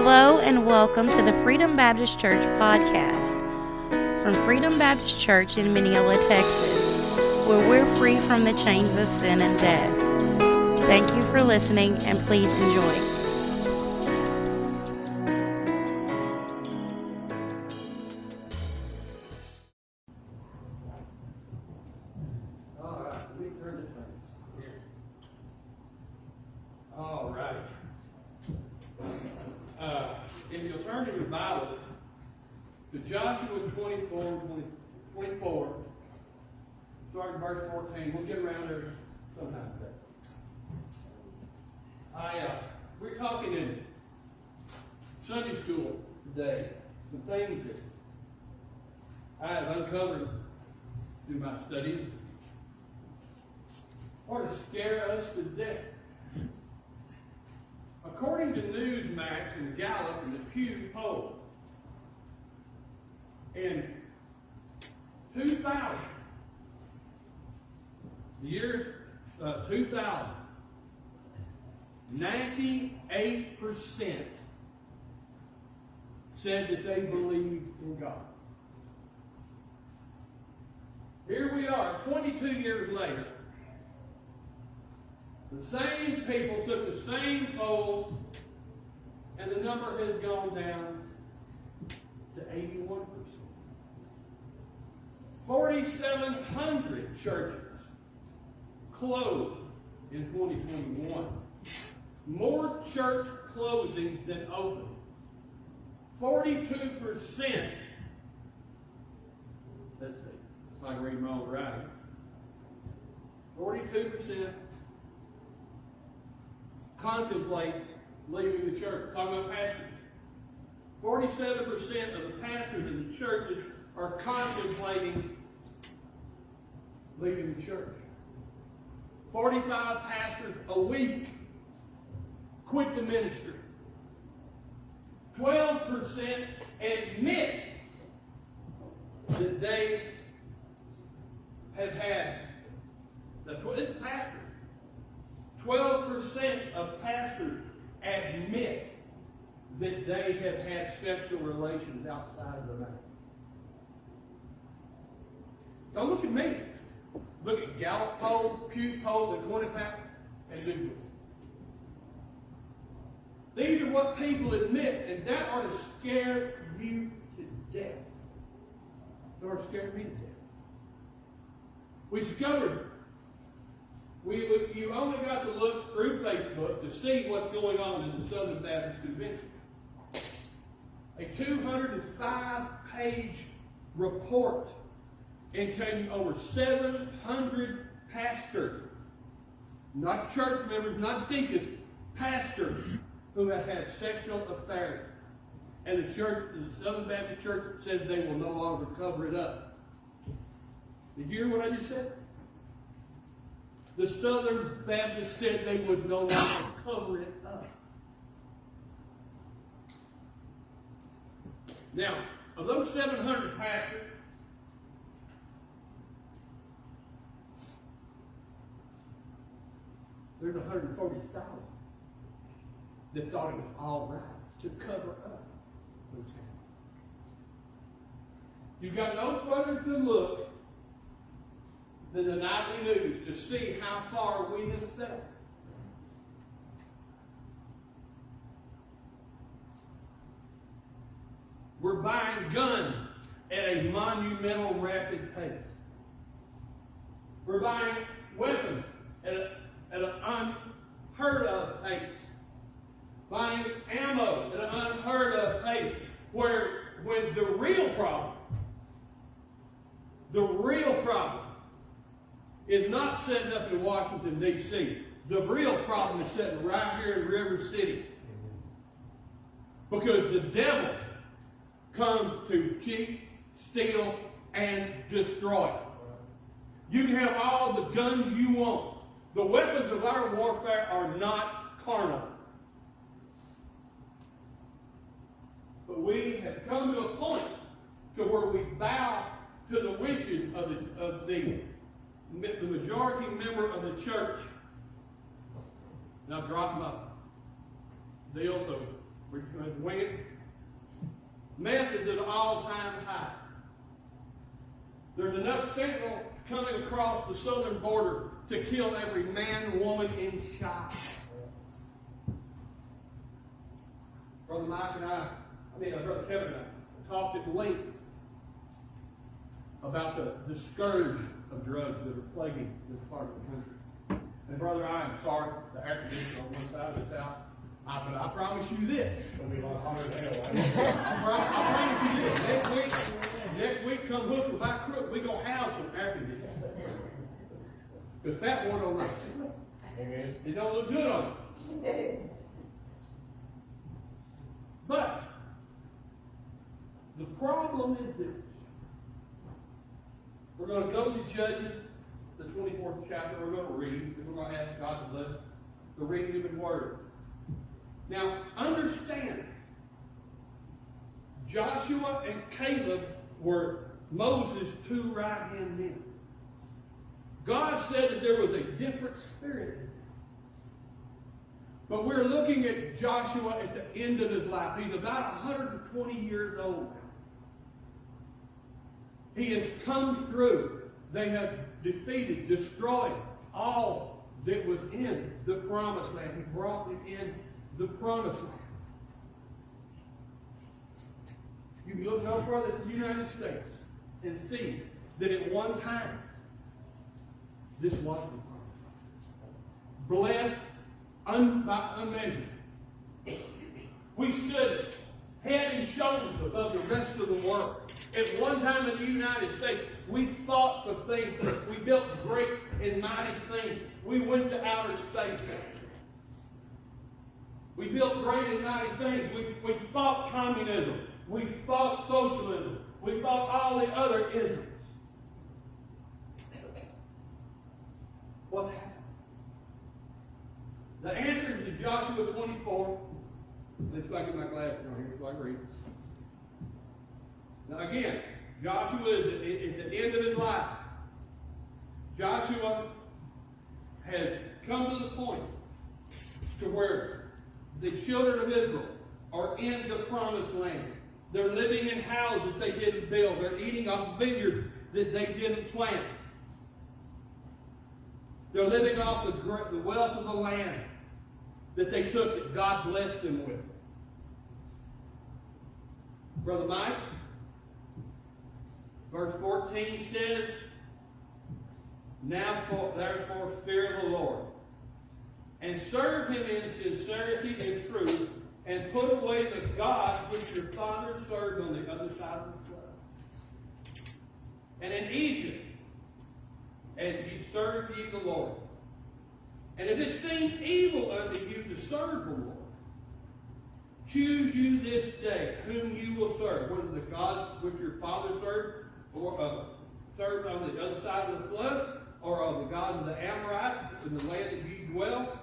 Hello and welcome to the Freedom Baptist Church podcast from Freedom Baptist Church in Mineola, Texas, where we're free from the chains of sin and death. Thank you for listening and please enjoy. Verse 14, we'll get around there sometime today. I, uh, we're talking in Sunday school today, some things that I have uncovered through my studies or to scare us to death. According to Newsmax and Gallup and the Pew poll, in 2000, the year uh, 2000, 98% said that they believed in God. Here we are, 22 years later. The same people took the same polls, and the number has gone down to 81%. 4,700 churches closed in 2021. More church closings than opened. 42%. Let's see. If I can read my own writing. 42% contemplate leaving the church. Talking about pastors. 47% of the pastors in the churches are contemplating leaving the church. 45 pastors a week quit the ministry. 12% admit that they have had, the, this is pastors, 12% of pastors admit that they have had sexual relations outside of the marriage. Don't look at me. Look at Gallup poll, Pew poll, the 20 pack, and Google. These are what people admit, and that ought to scare you to death. That ought to scare me to death. We discovered we, we, you only got to look through Facebook to see what's going on in the Southern Baptist Convention. A 205 page report including over 700 pastors, not church members, not deacons, pastors who have had sexual affairs. And the church, the Southern Baptist Church says they will no longer cover it up. Did you hear what I just said? The Southern Baptist said they would no longer cover it up. Now, of those 700 pastors, there's 140,000 that thought it was all right to cover up those things. You've got no further to look than the nightly news to see how far we have fell. We're buying guns at a monumental rapid pace. We're buying weapons at, a, at an unheard of pace. Buying ammo at an unheard of pace. Where when the real problem, the real problem is not setting up in Washington, D.C. The real problem is sitting right here in River City. Because the devil comes to cheat, steal, and destroy. You can have all the guns you want. The weapons of our warfare are not carnal. But we have come to a point to where we bow to the wishes of the, of the, the majority member of the church. And I've dropped my deal, We're going to wing it. Meth is at an all-time high. There's enough fentanyl coming across the southern border to kill every man, woman, and child. Brother Mike and I, I mean, Brother Kevin and I, talked at length about the, the scourge of drugs that are plaguing this part of the country. And brother, I am sorry, the air conditioner on one side of this house. I said, I promise you this. Gonna be a lot hotter than hell. I, pro- I promise you this. Next week, next week, come hook without crook, we gonna have some air conditioning. Because that one don't look, Amen. it don't look good on it. But the problem is this. We're going to go to Judges, the 24th chapter. We're going to read. And we're going to ask God to bless the reading of His Word. Now, understand, Joshua and Caleb were Moses' two right hand men. God said that there was a different spirit in them. But we're looking at Joshua at the end of his life. He's about 120 years old. He has come through. They have defeated, destroyed all that was in the promised land. He brought them in the promised land. You can look no further than the United States and see that at one time, this was the promised land. Blessed un, by unmeasured. We stood head and shoulders above the rest of the world. At one time in the United States, we fought for things. We built great and mighty things. We went to outer space. We built great and mighty things. We, we fought communism. We fought socialism. We fought all the other isms. What's happened? The answer to Joshua 24. Let's get my glasses on here so I can read. Now again, Joshua is at, the end of his life. Joshua has come to the point to where the children of Israel are in the promised land. They're living in houses they didn't build. They're eating off vineyards that they didn't plant. They're living off the, the wealth of the land that they took that God blessed them with. Brother Mike, verse 14 says, Now for, therefore fear the Lord, and serve him in sincerity and truth, and put away the gods which your fathers served on the other side of the flood. And in Egypt, and ye served ye the Lord. And if it seem evil unto you to serve the Lord, choose you this day whom you will serve, whether the gods which your fathers served, or served on the other side of the flood, or of the God of the Amorites in the land that you dwell.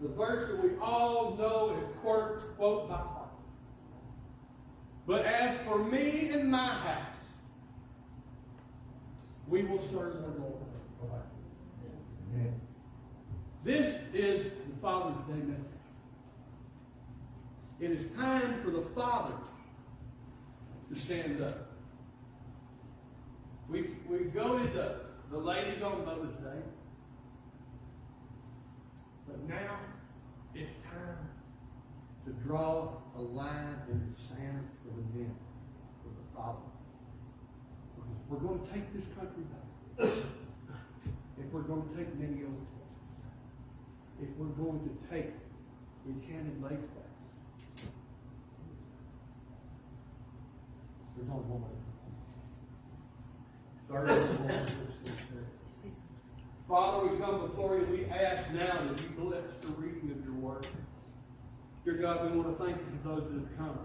The verse that we all know and quote, quote by heart. But as for me and my house, we will serve the Lord. Amen. This is the Father's Day message. It is time for the fathers to stand up. We, we go to the, the ladies on Mother's Day. But now it's time to draw a line in the sand for the men, for the fathers. Because we're going to take this country back. if we're going to take Mineola, Texas, if we're going to take Enchanted Lake there's only one way. Third of all, Father, we come before you. We ask now that you bless the reading of your word. Dear God, we want to thank you for those that have come.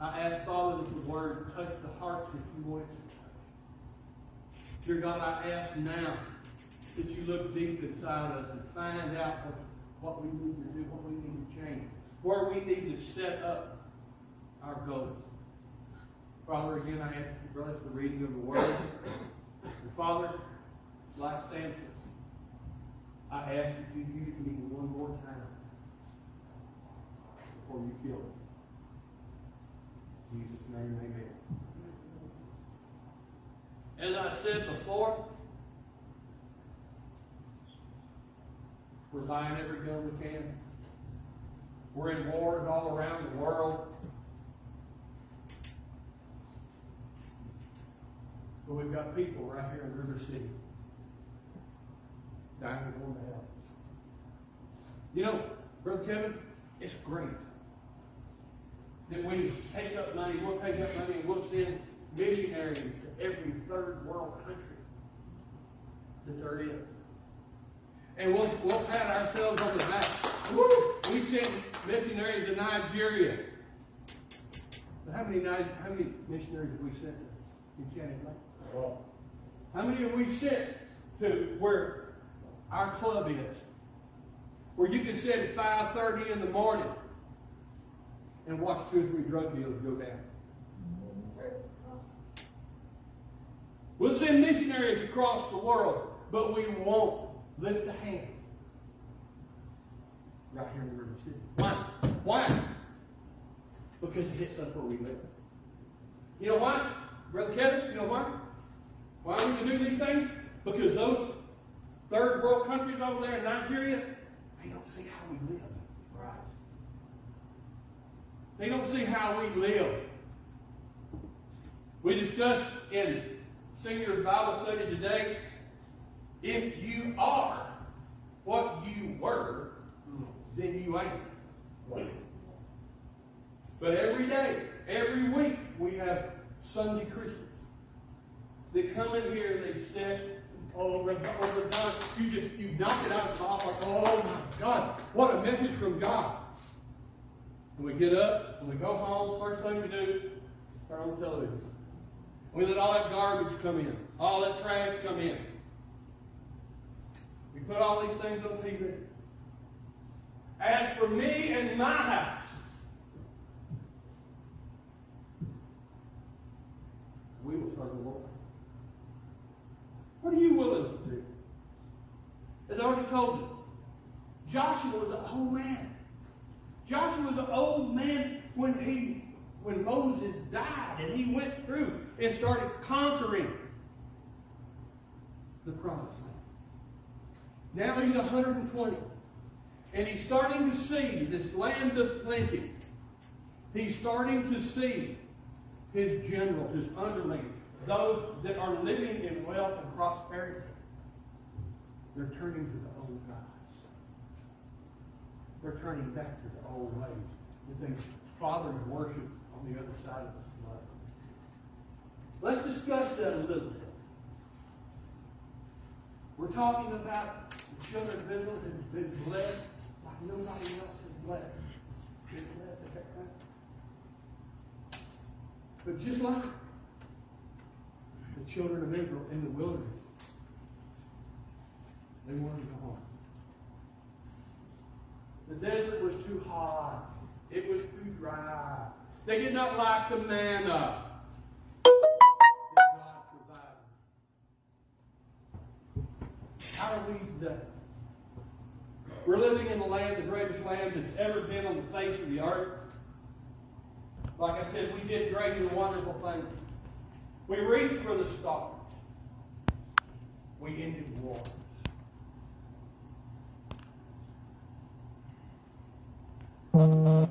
I ask, Father, that the word touch the hearts that you want to touch. Dear God, I ask now that you look deep inside us and find out what, what we need to do, what we need to change, where we need to set up our goals. Father, again, I ask you to bless the reading of the word. And Father, like Samson, I ask you use me one more time before you kill me. In Jesus' name, amen. As I said before, we're buying every gun we can. We're in wars all around the world. But we've got people right here in River City dying and going to hell. You know, Brother Kevin, it's great that we take up money, we'll take up money and we'll send missionaries to every third world country that there is. And we'll, we'll pat ourselves on the back. Woo! We sent missionaries to Nigeria. But how many, how many missionaries have we sent to How many of we sit to where our club is? Where you can sit at 5.30 in the morning and watch two or three drug dealers go down. We'll send missionaries across the world, but we won't lift a hand right here in the River City. Why? Why? Because it hits us where we live. You know why? Brother Kevin, you know why? Why we do these things? Because those third world countries over there in Nigeria, they don't see how we live. right. They don't see how we live. We discussed in senior Bible study today, if you are what you were, then you ain't. But every day, every week, we have Sunday Christians. They come in here and they sit over over God. You just you knock it out of the mouth like, oh my God, what a message from God. And we get up and we go home. First thing we do, turn on the television. We let all that garbage come in, all that trash come in. We put all these things on TV. As for me and my house, we will serve the Lord. What are you willing to do? As I already told you, Joshua was an old man. Joshua was an old man when he when Moses died and he went through and started conquering the promised land. Now he's 120. And he's starting to see this land of plenty. He's starting to see his generals, his underlings, those that are living in wealth and prosperity. They're turning to the old gods. They're turning back to the old ways. The things fathers worship on the other side of the flood. Let's discuss that a little bit. We're talking about the children of Israel have been blessed like nobody else blessed. Blessed, is right? But just like the children of Israel in the wilderness, they wanted to go home. The desert was too hot. It was too dry. They did not like the manna. How are we today? We're living in the land, the greatest land that's ever been on the face of the earth. Like I said, we did great and wonderful things. We reached for the stars. We ended wars. We got comfortable. One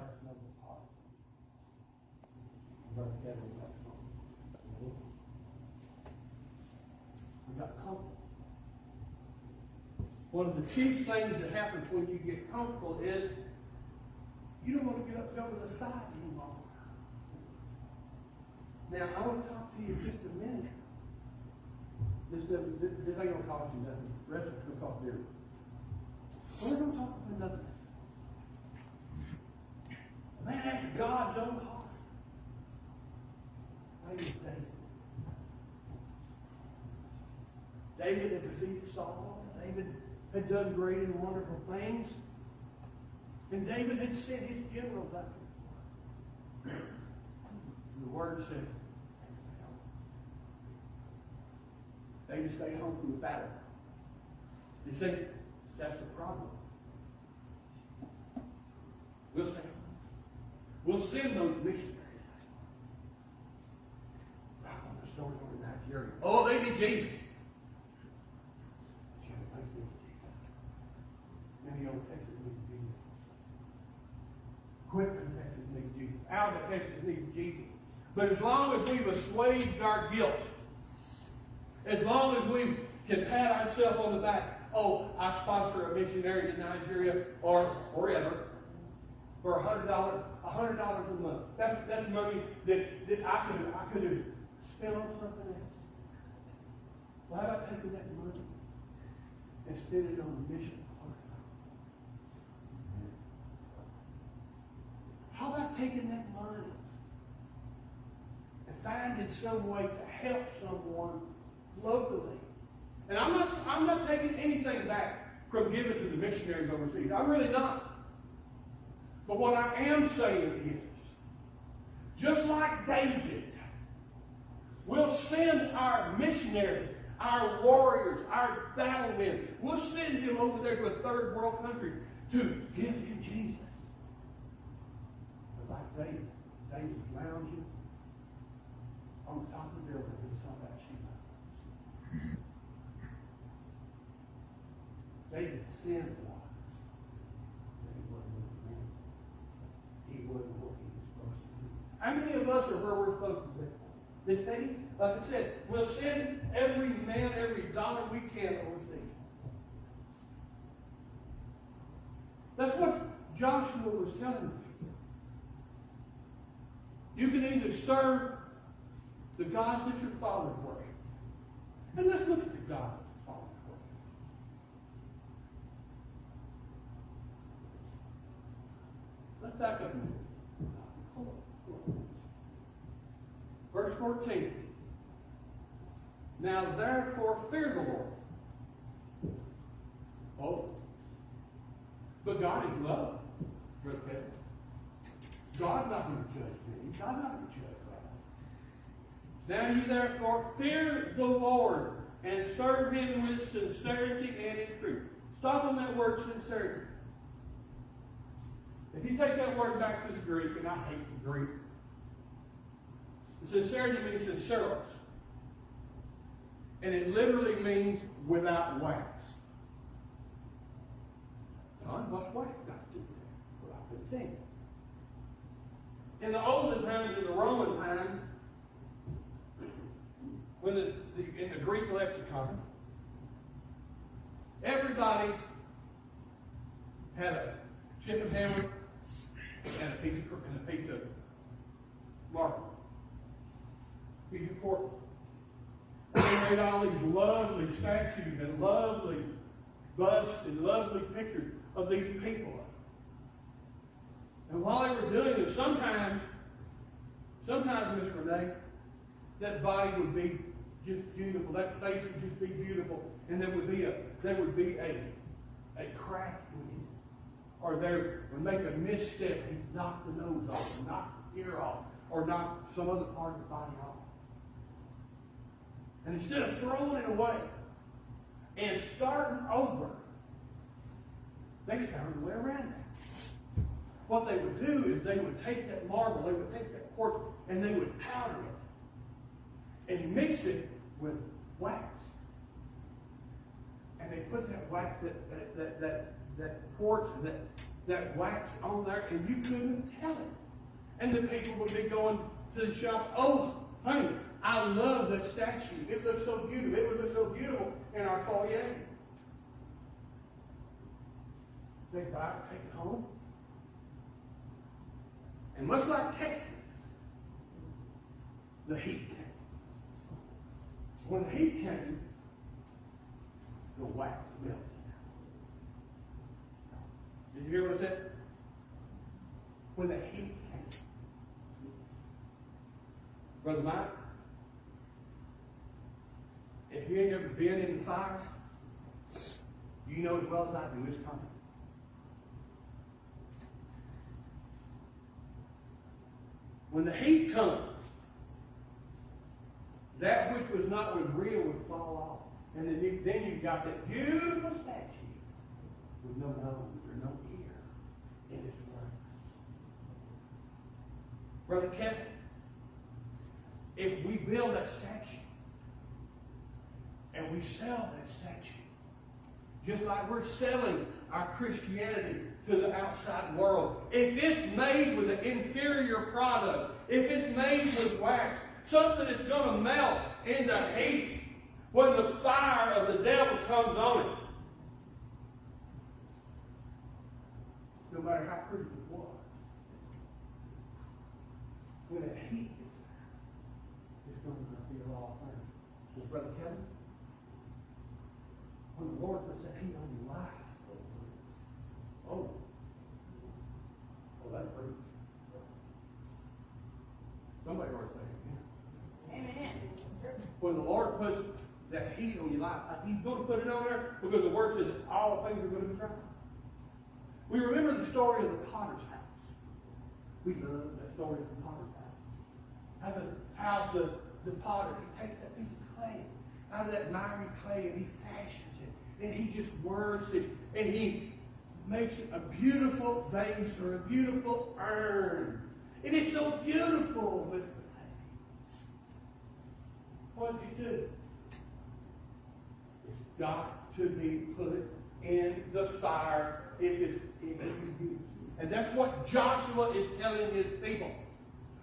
of the chief things that happens when you get comfortable is you don't want to get up to the side anymore. Now, I want to talk to you just a minute. This, this, this ain't gonna cost you nothing. The rest of it's gonna cost dear. We're gonna talk about nothing. Man after God's own heart. David David. Had defeated Saul. David had done great and wonderful things. And David had sent his generals out. The word said, David stayed home from the battle. You see, that's the problem. We'll stay home. We'll send those missionaries. Back on the story over in Nigeria. Oh, they need Jesus. Champaign needs Jesus. Mineola Texas need Jesus. Quitman, Texas needs Jesus. Alba, Texas needs Jesus. But as long as we've assuaged our guilt, as long as we can pat ourselves on the back, oh, I sponsor a missionary to Nigeria or wherever for a hundred dollars, a month. That's that's money that, that I could I could have spent on something else. Why about taking that money and spend it on a mission? How about taking that money and finding some way to help someone locally? And I'm not, I'm not taking anything back from giving to the missionaries overseas. I'm really not. But what I am saying is, just like David, we'll send our missionaries, our warriors, our battle men, we'll send them over there to a third world country to give him Jesus. But like David, David lounging on the top of the building and saw that sheep. David sinned a lot. But he wasn't what he He wasn't what he was supposed to be. How many of us are where we're supposed to be? This day, like I said, we'll send every man, every dollar we can overseas. That's what Joshua was telling us. You can either serve the gods that your fathers worshiped. And let's look at the God that the fathers worshiped. Let's back up a minute. Verse 14. Now therefore fear the Lord. Oh. But God is love. Brother Kevin. God's not going to judge me. God's not going to judge God. Now you therefore fear the Lord and serve him with sincerity and in truth. Stop on that word sincerity. If you take that word back to the Greek, and I hate the Greek, sincerity means sinceros. And it literally means without wax. John, what's wax got to do with it? Well, I could think. In the olden times, in the Roman times, when the, the, in the Greek lexicon, everybody had a chicken hammer and a piece of and a piece of marble, piece of pork. They made all these lovely statues and lovely busts and lovely pictures of these people. And while they were doing it, sometimes, sometimes, Miss Renee, that body would be just beautiful. That face would just be beautiful, and there would be a there would be a a crack in it, or there would make a misstep. He'd knock the nose off, knock the ear off, or knock some other part of the body off. And instead of throwing it away and starting over, they found a way around it. What they would do is they would take that marble, they would take that quartz, and they would powder it and mix it with wax. And they put that wax, that that that that, that quartz and that that wax on there, and you couldn't tell it. And the people would be going to the shop, oh, honey, I love that statue. It looks so beautiful. It would look so beautiful in our foyer. They buy it, take it home. And much like Texas, the heat came. When the heat came, the wax melted. Did you hear what I said? When the heat came. Brother Mike, if you ain't ever been in the fire, you know as well as I do it's coming. When the heat comes, that which was not was real would fall off. And then, you, then you've got that beautiful statue with no nose or no ear. It is worthless. Brother Kevin, if we build that statue and we sell that statue, just like we're selling our Christianity to the outside world, if it's made with an inferior product, if it's made with wax, something that's going to melt in the heat when the fire of the devil comes on it, no matter how pretty it was, when that heat gets there, it's going to be a raw thing. Well, Brother Kevin, when the Lord puts that heat on your life, oh, oh, that's pretty. Somebody ought to say amen. Amen. When the Lord puts that heat on your life, He's going to put it on there because the Word says all things are going to be tried. We remember the story of the potter's house. We love that story of the potter's house. How the, how the, the potter, he takes that piece of clay out of that miry clay and he fashions it. And he just works it. And he makes it a beautiful vase or a beautiful urn. And It is so beautiful with the clay. What does he do? Got to be put in the fire if it's used. And that's what Joshua is telling his people.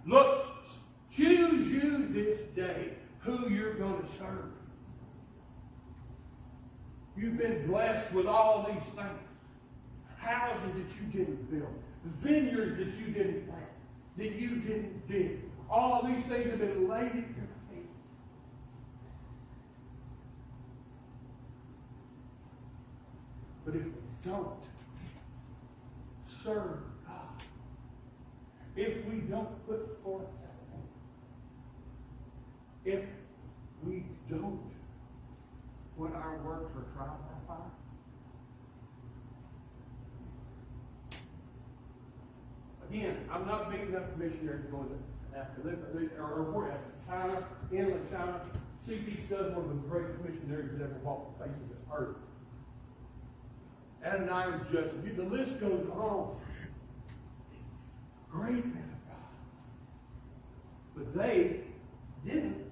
Look, choose you this day who you're going to serve. You've been blessed with all these things. Houses that you didn't build, vineyards that you didn't plant, that you didn't dig. All these things have been laid at your But if we don't serve God, if we don't put forth that if we don't put our work for trial by fire, Again, I'm not beating up missionaries going to Africa or, wherever. China, inland China. C.T. Studd, one of the greatest missionaries that ever walked the face of the earth. Adoniram Judson. The list goes on. Great men of God. But they didn't.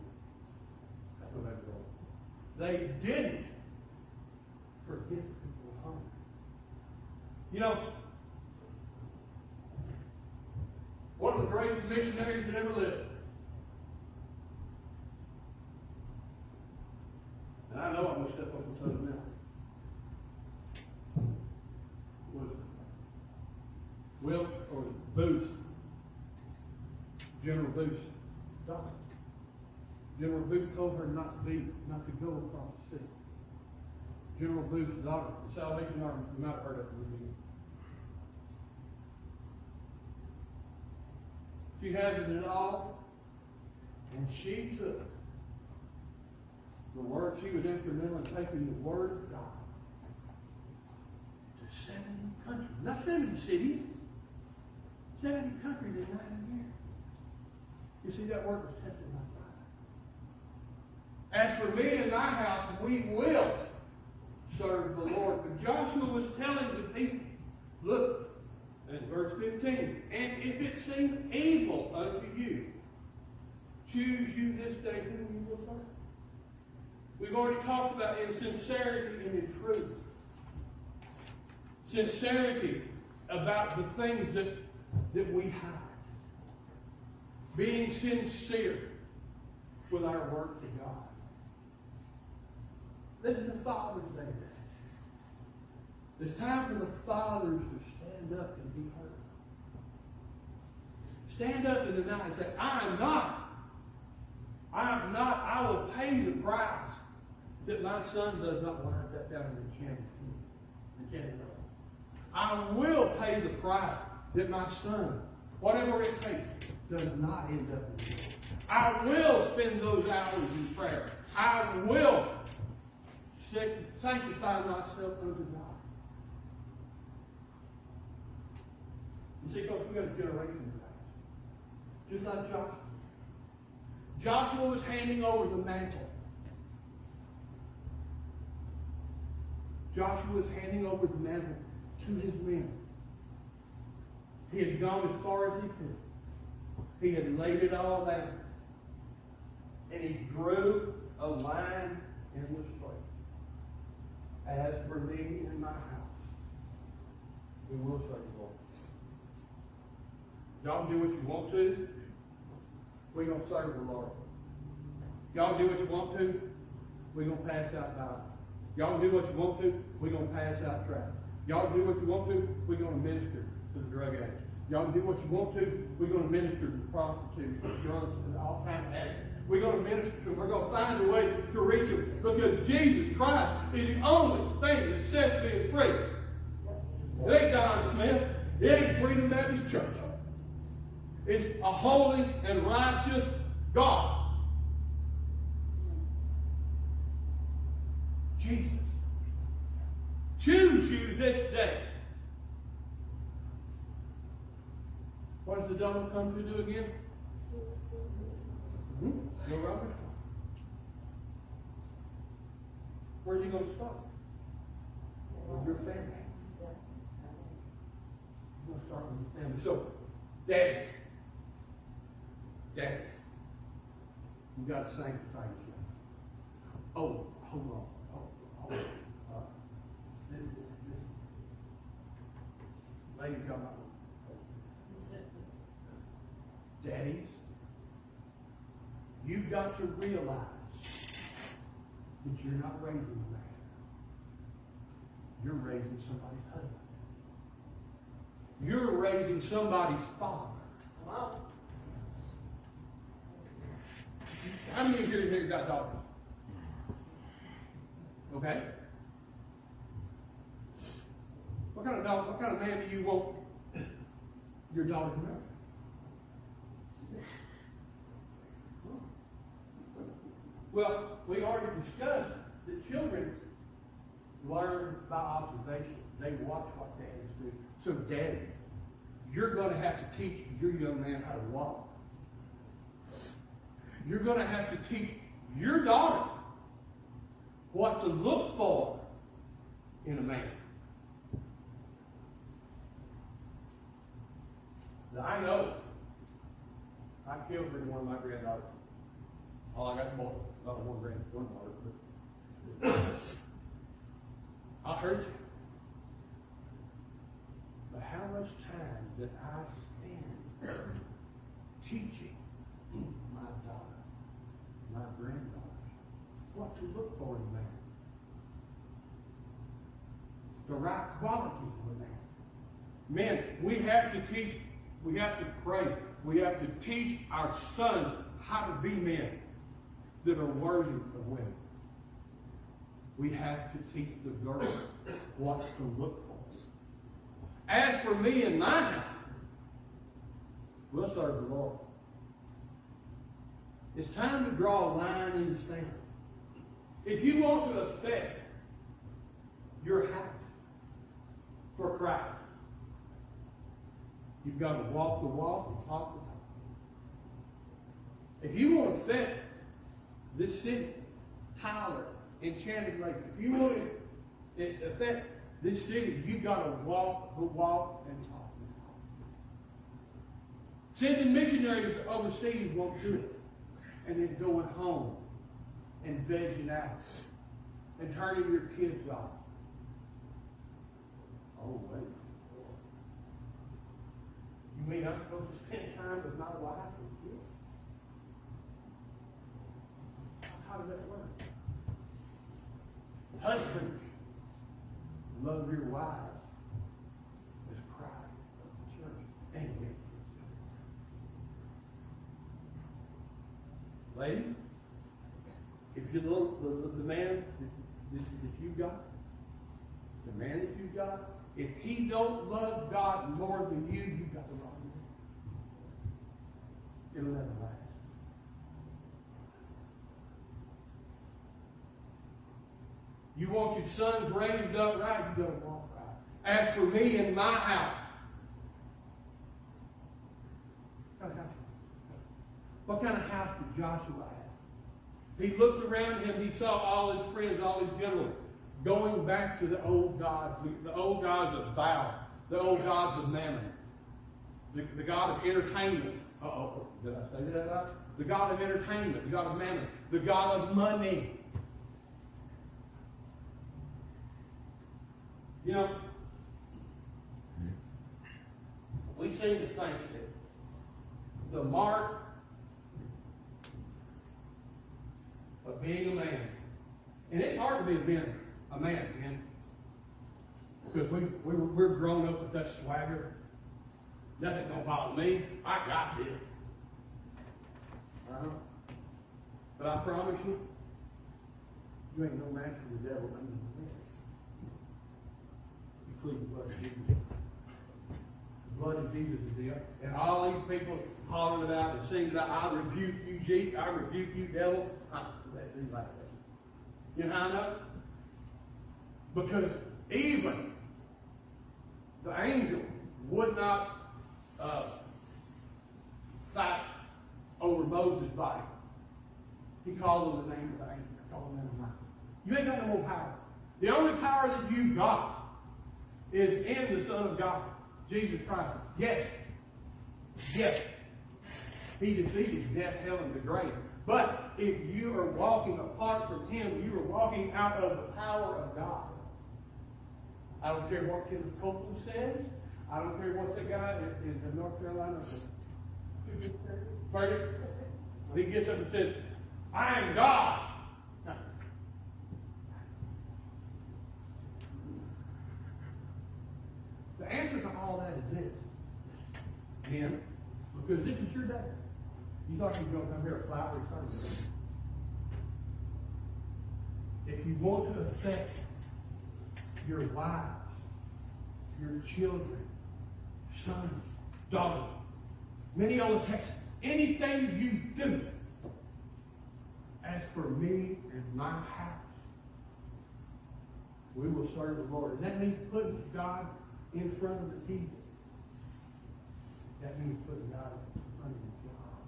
They didn't forget the people of home. You know, one of the greatest missionaries that ever lived. And I know I'm going to step off the tongue now. Was Will or Booth, General Booth, daughter. General Booth told her not to be, not to go across the sea. General Booth's daughter, the Salvation Army, you might have heard of it. She had it all, and she took the word. She was instrumental in taking the word of God to seventy countries, not seventy cities, seventy countries in nine years. You see, that word was tested by fire. As for me and my house, we will serve the Lord. But Joshua was telling the people, look, in verse 15, and if it seem evil unto you, choose you this day whom you will serve. We've already talked about in sincerity and in truth. Sincerity about the things that, that we hide. Being sincere with our work to God. This is a Father's Day. It's time for the fathers to stand up and be heard. Stand up in the night and say, I am not. I am not. I will pay the price that my son does not wind that down in the channel. The. I will pay the price that my son, whatever it takes, does not end up in jail. I will spend those hours in prayer. I will sanctify myself unto God. You see, folks, we got a generation of that. Just like Joshua. Joshua was handing over the mantle. Joshua was handing over the mantle to his men. He had gone as far as he could. He had laid it all down. And he drew a line in the slate. As for me and my house, we will serve the Lord. Y'all do what you want to. We're going to serve the Lord. Y'all do what you want to. We're going to pass out Bible. Y'all do what you want to. We're going to pass out tract. Y'all do what you want to. We're going to minister to the drug addicts. Y'all can do what you want to. We're going to minister to prostitutes, drunks, and all kinds of addicts. We're going to minister to them. We're going to find a way to reach them because Jesus Christ is the only thing that sets me free. It ain't Don Smith. It ain't Freedom Baptist Church. It's a holy and righteous God. Jesus. Choose you this day. What does the devil come to do again? Hmm? No rubbish. Where's he going to start? With your family. He's going to start with your family. So, daddies, daddies, you got to sanctify yourself. Oh, hold on. Oh, hold on. Uh, this, this. Lady, come up. Daddies, you've got to realize that you're not raising a man. You're raising somebody's husband. You're raising somebody's father. How many of you here got daughters? Okay. What kind of dog, what kind of man do you want your daughter to marry? Well, we already discussed that children learn by observation. They watch what daddies do. So, daddy, you're going to have to teach your young man how to walk. You're going to have to teach your daughter what to look for in a man. I know I killed one of my granddaughters. All I got boy. Not one grand, one. But I heard you. But how much time did I spend teaching my daughter, my granddaughter, what to look for in man? The right qualities a man. Men, we have to teach, we have to pray, we have to teach our sons how to be men that are worthy of women. We have to teach the girls what to look for. As for me and my we'll serve the Lord. It's time to draw a line in the sand. If you want to affect your house for Christ, you've got to walk the walk and talk the talk. If you want to affect this city, Tyler, Enchanted Lake, if you want to affect this city, you've got to walk the walk and talk the talk. Sending missionaries overseas won't do it. And then going home and vegging out and turning your kids off. Oh, wait. You mean I'm supposed to spend time with my wife and kids? How does that work? Husbands, love your wives as Christ of the church. Amen. Ladies, if you look, the, the, man that, that you got, the man that you've got, if he don't love God more than you, you've got the wrong man. It'll never last. You want your sons raised up right, you gotta walk right. As for me and my house, what kind of house did Joshua have? He looked around him, he saw all his friends, all his generals, going back to the old gods, the, the old gods of Baal, the old gods of Mammon, the, the god of entertainment, Uh-oh, did I say that? The God of entertainment, the God of mammon, the God of money. You know, we seem to think that the mark of being a man, and it's hard to be a man, man, because we, we, we're grown up with that swagger. Nothing gonna bother me. I got this. Uh-huh. But I promise you, you ain't no match for the devil. I mean, this. You plead the blood of Jesus. The blood of Jesus is there. And all these people hollering about and singing about, I rebuke you, Jesus. I rebuke you, devil. I, that like that. You know how I know? Because even the angel would not uh, fight over Moses' body. He called on the name of the angel. Called on the You ain't got no more power. The only power that you got is in the Son of God, Jesus Christ. Yes. Yes. He defeated death, hell, and the grave. But if you are walking apart from Him, you are walking out of the power of God. I don't care what Kenneth Copeland says. I don't care what the guy in, in North Carolina Furtick, he gets up and says, I am God. The answer to all that is this. Men, because this is your day. You thought you were going to come here a flowery Sunday. If you want to affect your wives, your children, sons, daughters, Mineola, Texas, anything you do, as for me and my house, we will serve the Lord. And that means putting God in front of the TV. That means putting God in front of the job.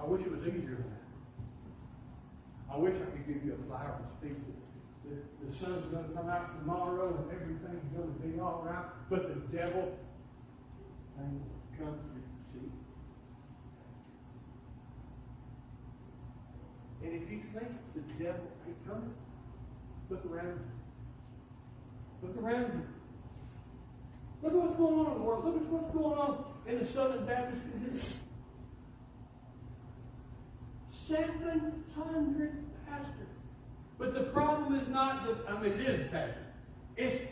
I wish it was easier than that. I wish I could give you a flower and speak the, the sun's going to come out tomorrow and everything's going to be all right, but the devil comes to see. And if you think the devil ain't coming, look around. Look around you. Look at what's going on in the world. Look at what's going on in the Southern Baptist Convention. 700 pastors but the problem is not that, I mean, it is passion. It's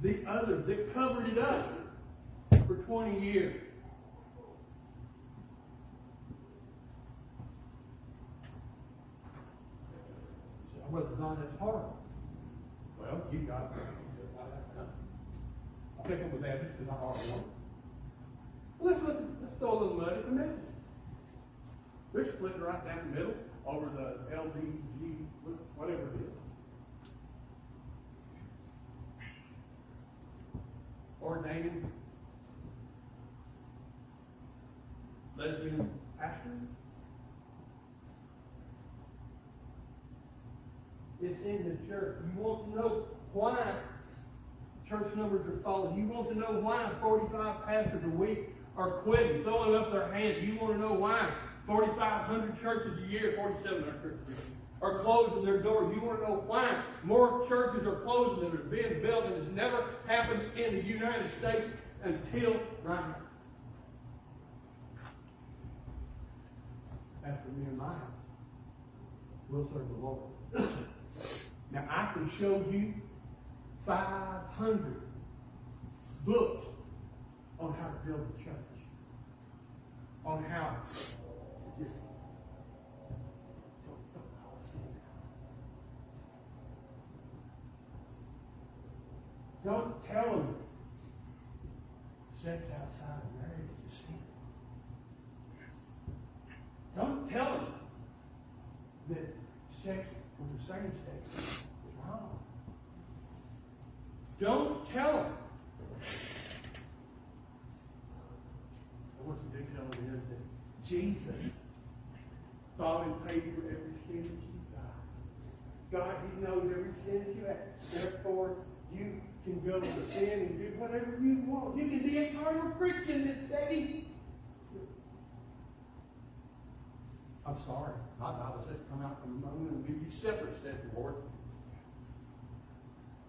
the other that covered it up for 20 years. Well, not as hard. Well, you got it. Up with that just because I hard one. Let's look, let's throw a little mud at the message. They're split right down the middle over the LDG, whatever it is. Ordaining lesbian pastor. It's in the church. You want to know why church numbers are falling. You want to know why 45 pastors a week are quitting, throwing up their hands. You want to know why 4,500 churches a year, 4,700 churches a year, are closing their doors. You want to know why more churches are closing than are being built, and it's never happened in the United States until right now. And my we'll serve the Lord. Can show you 500 books on how to build a church, on how just don't tell them sex outside of marriage is sin. Don't tell them that sex with the same sex is wrong. Don't tell him i want the big deal is that Jesus thought and paid for every sin that you got. God, He knows every sin that you have. Therefore, you can go and sin and do whatever you want. You can be a carnal Christian this day. I'm sorry. My Bible says come out from among them and be ye separate, said the Lord.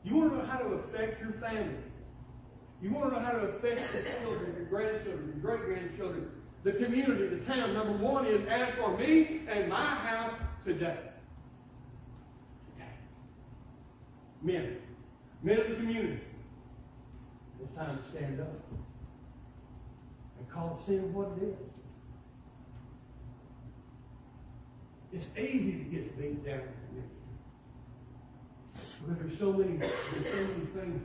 You want to know how to affect your family. You want to know how to affect your children, your grandchildren, your great grandchildren, the community, the town. Number one is as for me and my house today. Men. Men of the community. It's time to stand up and call sin what it is. It's easy to get beat down in Because there's so many, there's so many things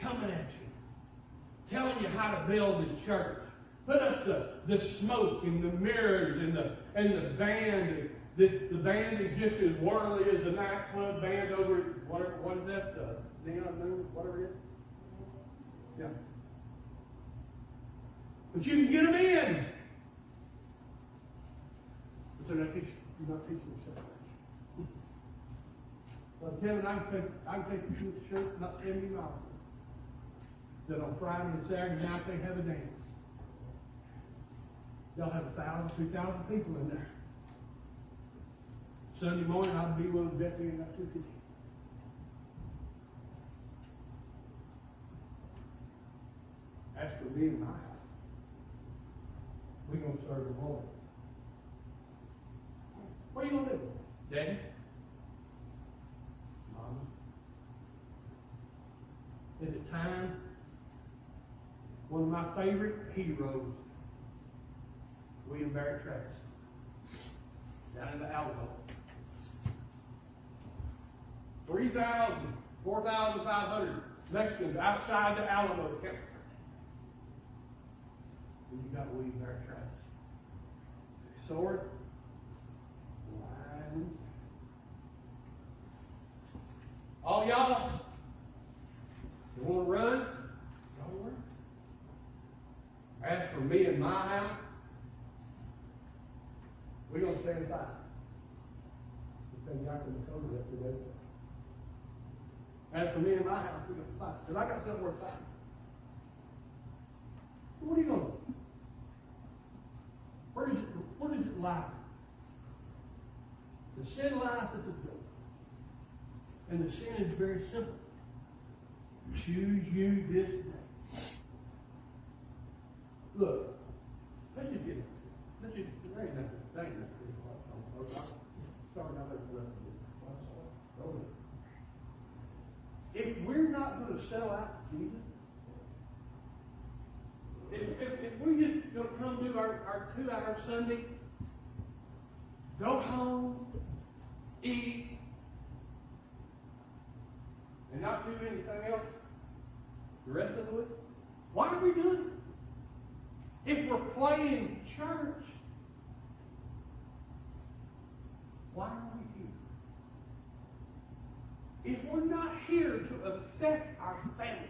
coming at you, telling you how to build a church. Put up the, the smoke and the mirrors and the and the band. The, the band is just as worldly as the nightclub band over at whatever what is that? The neon moon, whatever it is. Yeah. But you can get them in. But they're not teaching, you're not teaching yourself. Well, Kevin, I can take, I can you to church, not seventy miles. Then on Friday and Saturday night they have a dance. They'll have a thousand, two thousand people in there. Sunday morning, I'll be willing to bet they got two fifty. As for me and my house, we gonna serve the Lord. What are you gonna do? Daddy? Is the time? One of my favorite heroes, William Barrett Travis, down in the Alamo. 3,000, 4,500 Mexicans outside the Alamo kept and you got William Barrett Travis. Sword, lines. All y'all, you want to run? Y'all run. As for me and my house, we're going to stand aside. We think Dr. McCullough left today. As for me and my house, we're going to fight. Because I got something worth fighting. What are you going to do? Where does it, where does it lie? The sin lies at the door. And the sin is very simple. Choose you this day. Look, let's just get it. Let's just, there ain't nothing, there ain't nothing. Sorry, now let If we're not going to sell out to Jesus, if, if, if we just gonna come do our, our two hour Sunday, go home, eat, and not do anything else the rest of the why are we doing it? If we're playing church, why are we here? If we're not here to affect our families,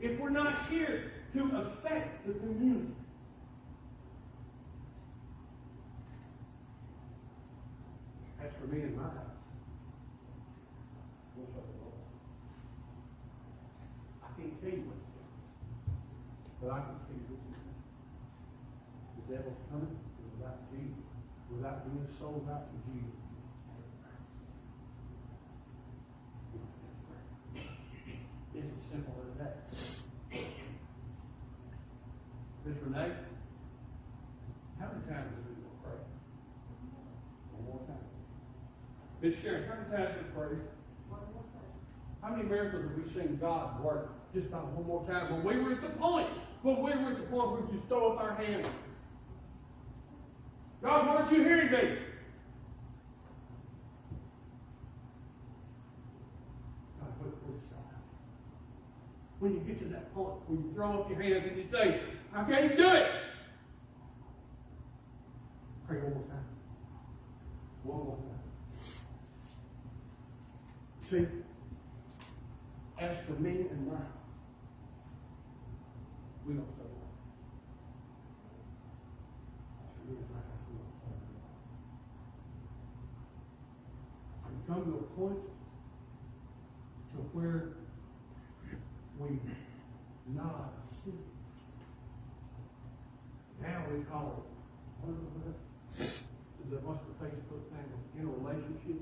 if we're not here to affect the community. As for me and my house, we'll serve the Lord. I can't tell you what to do, but I can tell you this. The devil's coming without Jesus, without being sold out to Jesus. It's as simple as that. Miss Renee, how many times have we going to pray? One more time. Miss Sharon, how many times have we prayed? How many miracles have we seen God work just about one more time? When we were at the point, when we were at the point where we just throw up our hands. God, weren't you hearing me? When you get to that point, when you throw up your hands and you say, I can't do it. Pray one more time. One more time. See, as for me and mine, we don't feel. stay. As for me and mine, we don't feel. stay away. We come to a point to where we nod Now we call one of us, the most Facebook thing, in a relationship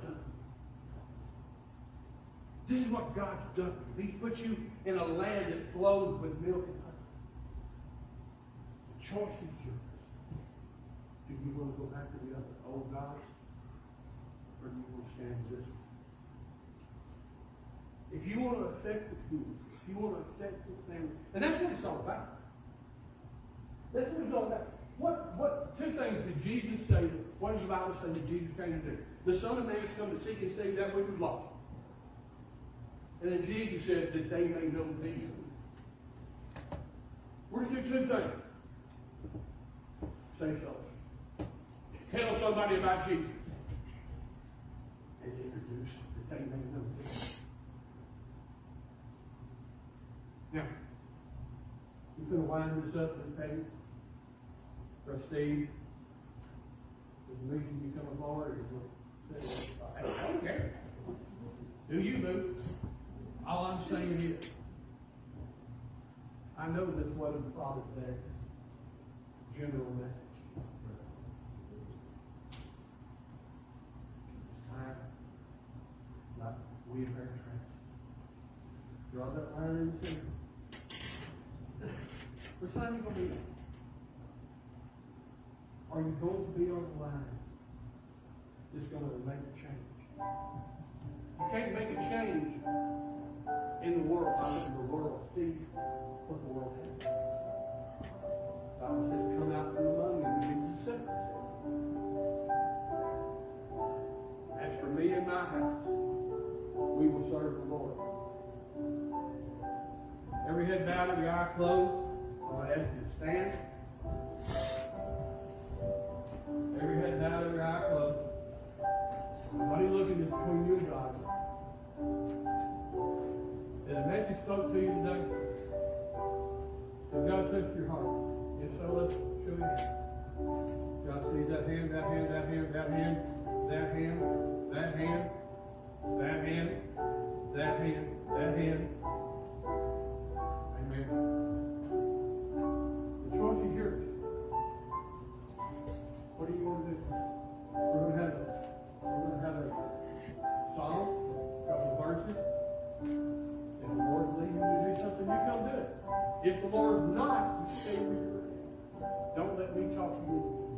This is what God's done. He's put you in a land that flows with milk and honey. The choice is yours. Do you want to go back to the other old gods? Or do you want to stand with this? If you want to affect the community, if you want to affect the family, and that's what it's all about. That's what it's all about. What, what, two things did Jesus say? What does the Bible say that Jesus came to do? The Son of Man is come to seek and save that which was lost. And then Jesus said that they may know thee. We're to do two things. Say so. Tell somebody about Jesus. And introduce that they may know thee. Now, you're going to wind this up and pay. Trustee, is the reason you come forward is what? I don't care. Do you move? All I'm saying is, I know this wasn't Father's Day, general message. It's time, like we draw that line in the center. Which line you gonna be on? Are you going to be on the line that's gonna make a change? You can't make a change in the world by letting the world see what the world has. The Bible says, come out from among you and to separate As for me and my house, we will serve the Lord. Every head bowed, every eye closed. I'm going to ask you to stand. Every head bowed, every eye closed. Nobody looking between you and God. Spoke to you today? Has God touched your heart? If so, let's show hand. God sees that hand, that hand, that hand, that hand, that hand, that hand, that hand, that hand, that hand. Amen. If the Lord not, you stay where you're at. Don't let me talk to you